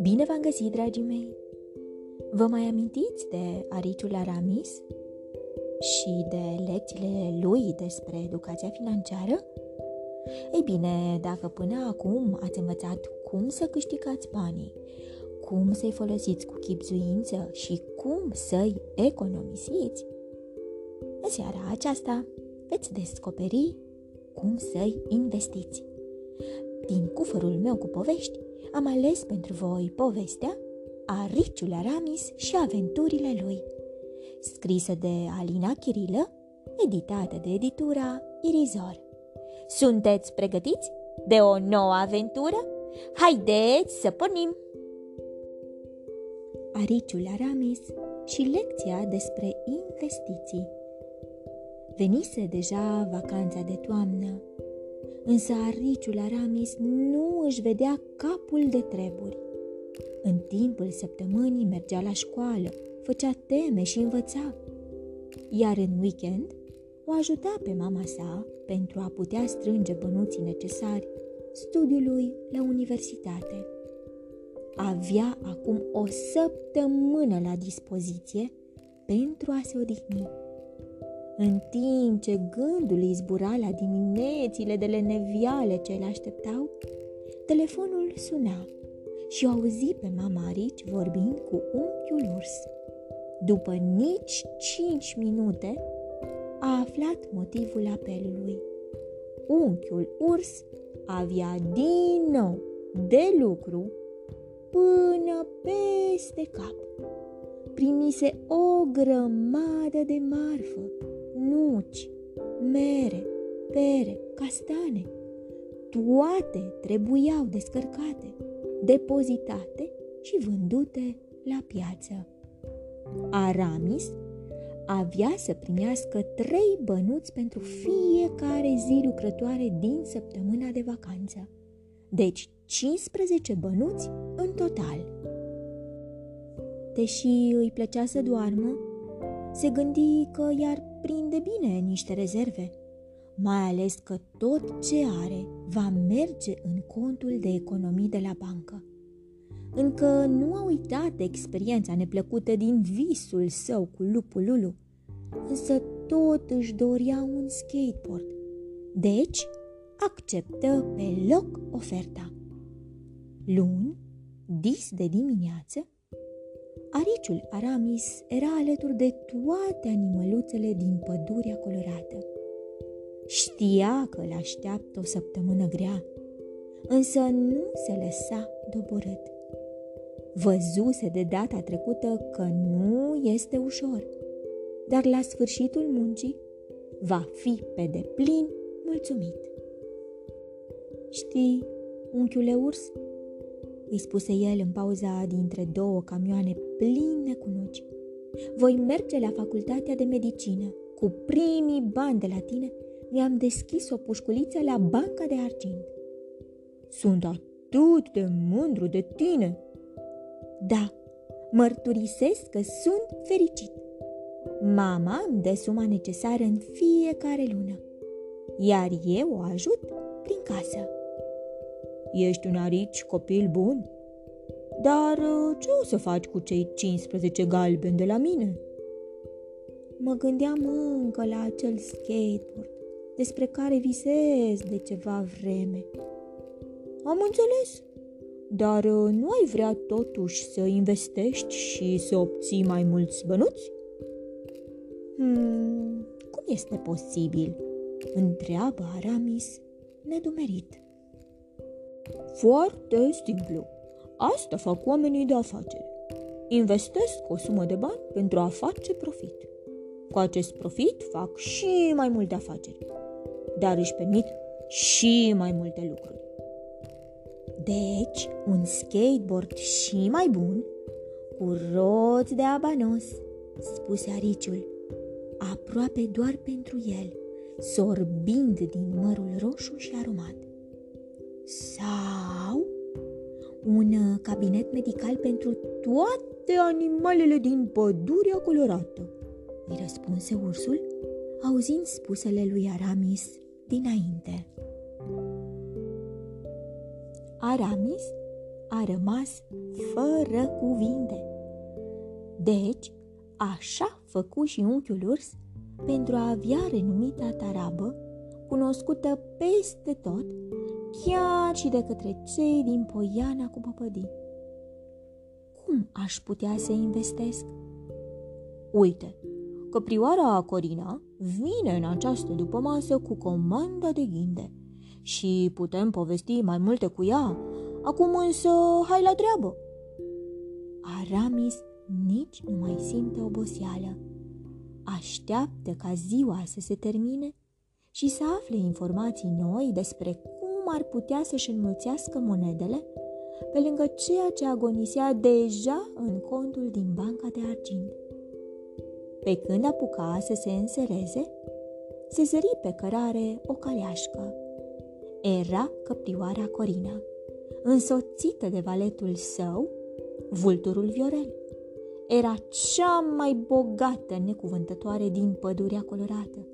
Bine v-am găsit, dragii mei! Vă mai amintiți de Ariciul Aramis și de lecțiile lui despre educația financiară? Ei bine, dacă până acum ați învățat cum să câștigați banii, cum să-i folosiți cu chipzuință și cum să-i economisiți, în seara aceasta veți descoperi cum să-i investiți. Din cufărul meu cu povești, am ales pentru voi povestea Ariciul Aramis și aventurile lui, scrisă de Alina Chirilă, editată de editura Irizor. Sunteți pregătiți de o nouă aventură? Haideți să pornim! Ariciul Aramis și lecția despre investiții. Venise deja vacanța de toamnă, însă Ariciul Aramis nu își vedea capul de treburi. În timpul săptămânii mergea la școală, făcea teme și învăța, iar în weekend o ajuta pe mama sa pentru a putea strânge bănuții necesari studiului la universitate. Avea acum o săptămână la dispoziție pentru a se odihni. În timp ce gândul îi zbura la diminețile de leneviale ce îl așteptau, telefonul suna și o auzi pe mama Arici vorbind cu unchiul urs. După nici cinci minute, a aflat motivul apelului. Unchiul urs avea din nou de lucru până peste cap. Primise o grămadă de marfă, nuci, mere, pere, castane. Toate trebuiau descărcate, depozitate și vândute la piață. Aramis avea să primească trei bănuți pentru fiecare zi lucrătoare din săptămâna de vacanță. Deci 15 bănuți în total. Deși îi plăcea să doarmă, se gândi că i-ar prinde bine niște rezerve, mai ales că tot ce are va merge în contul de economii de la bancă. Încă nu a uitat experiența neplăcută din visul său cu lupul Lulu, însă tot își dorea un skateboard. Deci, acceptă pe loc oferta. Luni, dis de dimineață, Ariciul Aramis era alături de toate animăluțele din pădurea colorată. Știa că îl așteaptă o săptămână grea, însă nu se lăsa doborât. Văzuse de data trecută că nu este ușor, dar la sfârșitul muncii va fi pe deplin mulțumit. Știi, unchiule urs, îi spuse el în pauza dintre două camioane pline cu nuci. Voi merge la facultatea de medicină. Cu primii bani de la tine mi-am deschis o pușculiță la banca de argint. Sunt atât de mândru de tine! Da, mărturisesc că sunt fericit. Mama îmi dă suma necesară în fiecare lună, iar eu o ajut prin casă. Ești un arici copil bun? Dar uh, ce o să faci cu cei 15 galbeni de la mine? Mă gândeam încă la acel skateboard despre care visez de ceva vreme. Am înțeles, dar uh, nu ai vrea totuși să investești și să obții mai mulți bănuți? Hmm, cum este posibil? Întreabă Aramis nedumerit. Foarte simplu. Asta fac oamenii de afaceri. Investesc o sumă de bani pentru a face profit. Cu acest profit fac și mai multe afaceri, dar își permit și mai multe lucruri. Deci, un skateboard și mai bun, cu roți de abanos, spuse ariciul, aproape doar pentru el, sorbind din mărul roșu și aromat. Sau un uh, cabinet medical pentru toate animalele din pădurea colorată, îi răspunse ursul, auzind spusele lui Aramis dinainte. Aramis a rămas fără cuvinte. Deci, așa făcu și unchiul urs pentru a avea renumita tarabă, cunoscută peste tot, chiar și de către cei din Poiana cu păpădii. Cum aș putea să investesc? Uite, căprioara Corina vine în această dupămasă cu comanda de ghinde și putem povesti mai multe cu ea. Acum însă, hai la treabă! Aramis nici nu mai simte oboseală. Așteaptă ca ziua să se termine și să afle informații noi despre cum ar putea să-și înmulțească monedele pe lângă ceea ce agonisea deja în contul din banca de argint. Pe când apuca să se însereze, se zări pe cărare o caleașcă. Era căprioara Corina, însoțită de valetul său, vulturul Viorel. Era cea mai bogată necuvântătoare din pădurea colorată.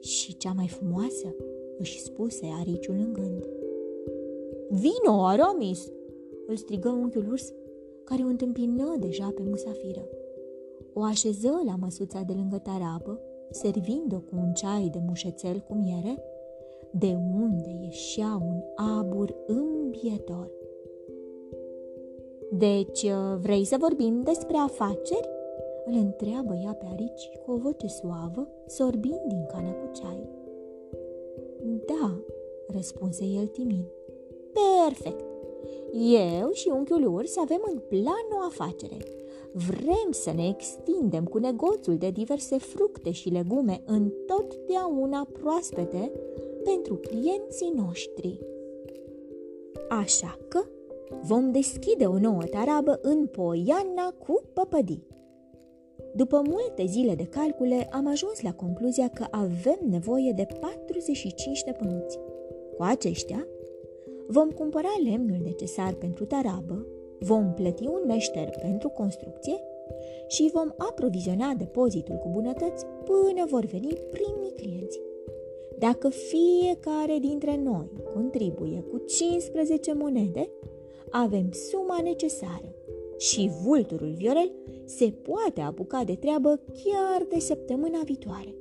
Și cea mai frumoasă, își spuse ariciul în gând. Vino, Aramis!" îl strigă unchiul urs, care o întâmpină deja pe musafiră. O așeză la măsuța de lângă tarabă, servind-o cu un ceai de mușețel cu miere, de unde ieșea un abur îmbietor. Deci, vrei să vorbim despre afaceri?" îl întreabă ea pe Arici cu o voce suavă, sorbind din cană cu ceai. Da, răspunse el timid. Perfect! Eu și unchiul Urs avem în plan o afacere. Vrem să ne extindem cu negoțul de diverse fructe și legume întotdeauna proaspete pentru clienții noștri. Așa că vom deschide o nouă tarabă în Poiana cu păpădii. După multe zile de calcule, am ajuns la concluzia că avem nevoie de 45 de pănuți. Cu aceștia, vom cumpăra lemnul necesar pentru tarabă, vom plăti un meșter pentru construcție și vom aproviziona depozitul cu bunătăți până vor veni primii clienți. Dacă fiecare dintre noi contribuie cu 15 monede, avem suma necesară și vulturul Viorel se poate apuca de treabă chiar de săptămâna viitoare.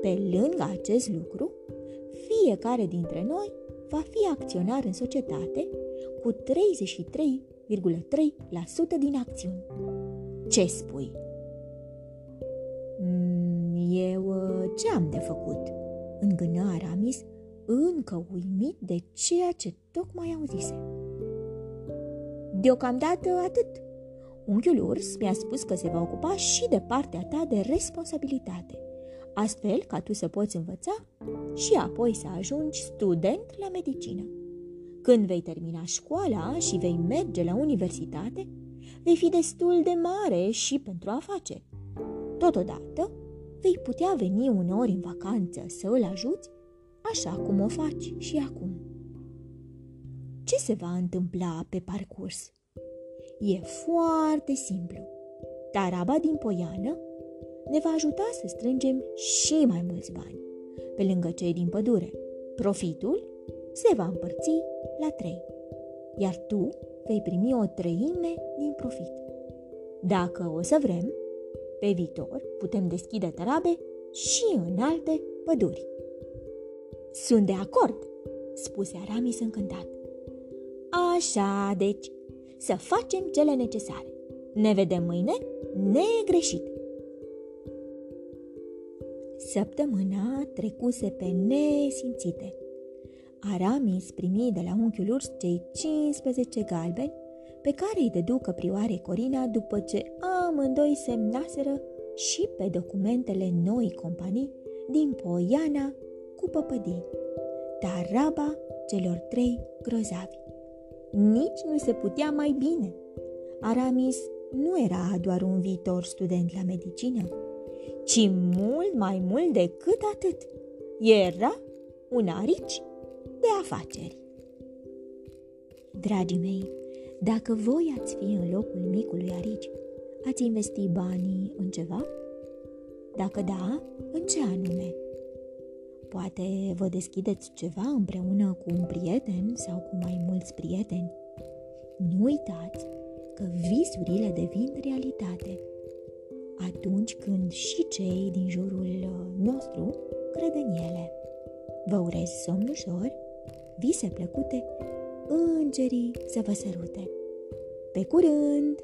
Pe lângă acest lucru, fiecare dintre noi va fi acționar în societate cu 33,3% din acțiuni. Ce spui? Mm, eu uh, ce am de făcut? Îngână Aramis, încă uimit de ceea ce tocmai auzise. Deocamdată atât. Unchiul Urs mi-a spus că se va ocupa și de partea ta de responsabilitate, astfel ca tu să poți învăța și apoi să ajungi student la medicină. Când vei termina școala și vei merge la universitate, vei fi destul de mare și pentru afaceri. Totodată, vei putea veni uneori în vacanță să îl ajuți, așa cum o faci și acum. Ce se va întâmpla pe parcurs? E foarte simplu. Taraba din Poiană ne va ajuta să strângem și mai mulți bani. Pe lângă cei din pădure, profitul se va împărți la trei, iar tu vei primi o treime din profit. Dacă o să vrem, pe viitor putem deschide tarabe și în alte păduri. Sunt de acord, spuse Aramis încântat. Așa, deci, să facem cele necesare. Ne vedem mâine negreșit. Săptămâna trecuse pe nesimțite. Aramis primi de la unchiul urs cei 15 galbeni pe care îi dedu căprioare Corina după ce amândoi semnaseră și pe documentele noi companii din Poiana cu păpădii, taraba celor trei grozavi. Nici nu se putea mai bine. Aramis nu era doar un viitor student la medicină, ci mult mai mult decât atât. Era un arici de afaceri. Dragii mei, dacă voi ați fi în locul micului arici, ați investi banii în ceva? Dacă da, în ce anume? Poate vă deschideți ceva împreună cu un prieten sau cu mai mulți prieteni. Nu uitați că visurile devin realitate atunci când și cei din jurul nostru cred în ele. Vă urez somn ușor, vise plăcute, îngerii să vă sărute. Pe curând!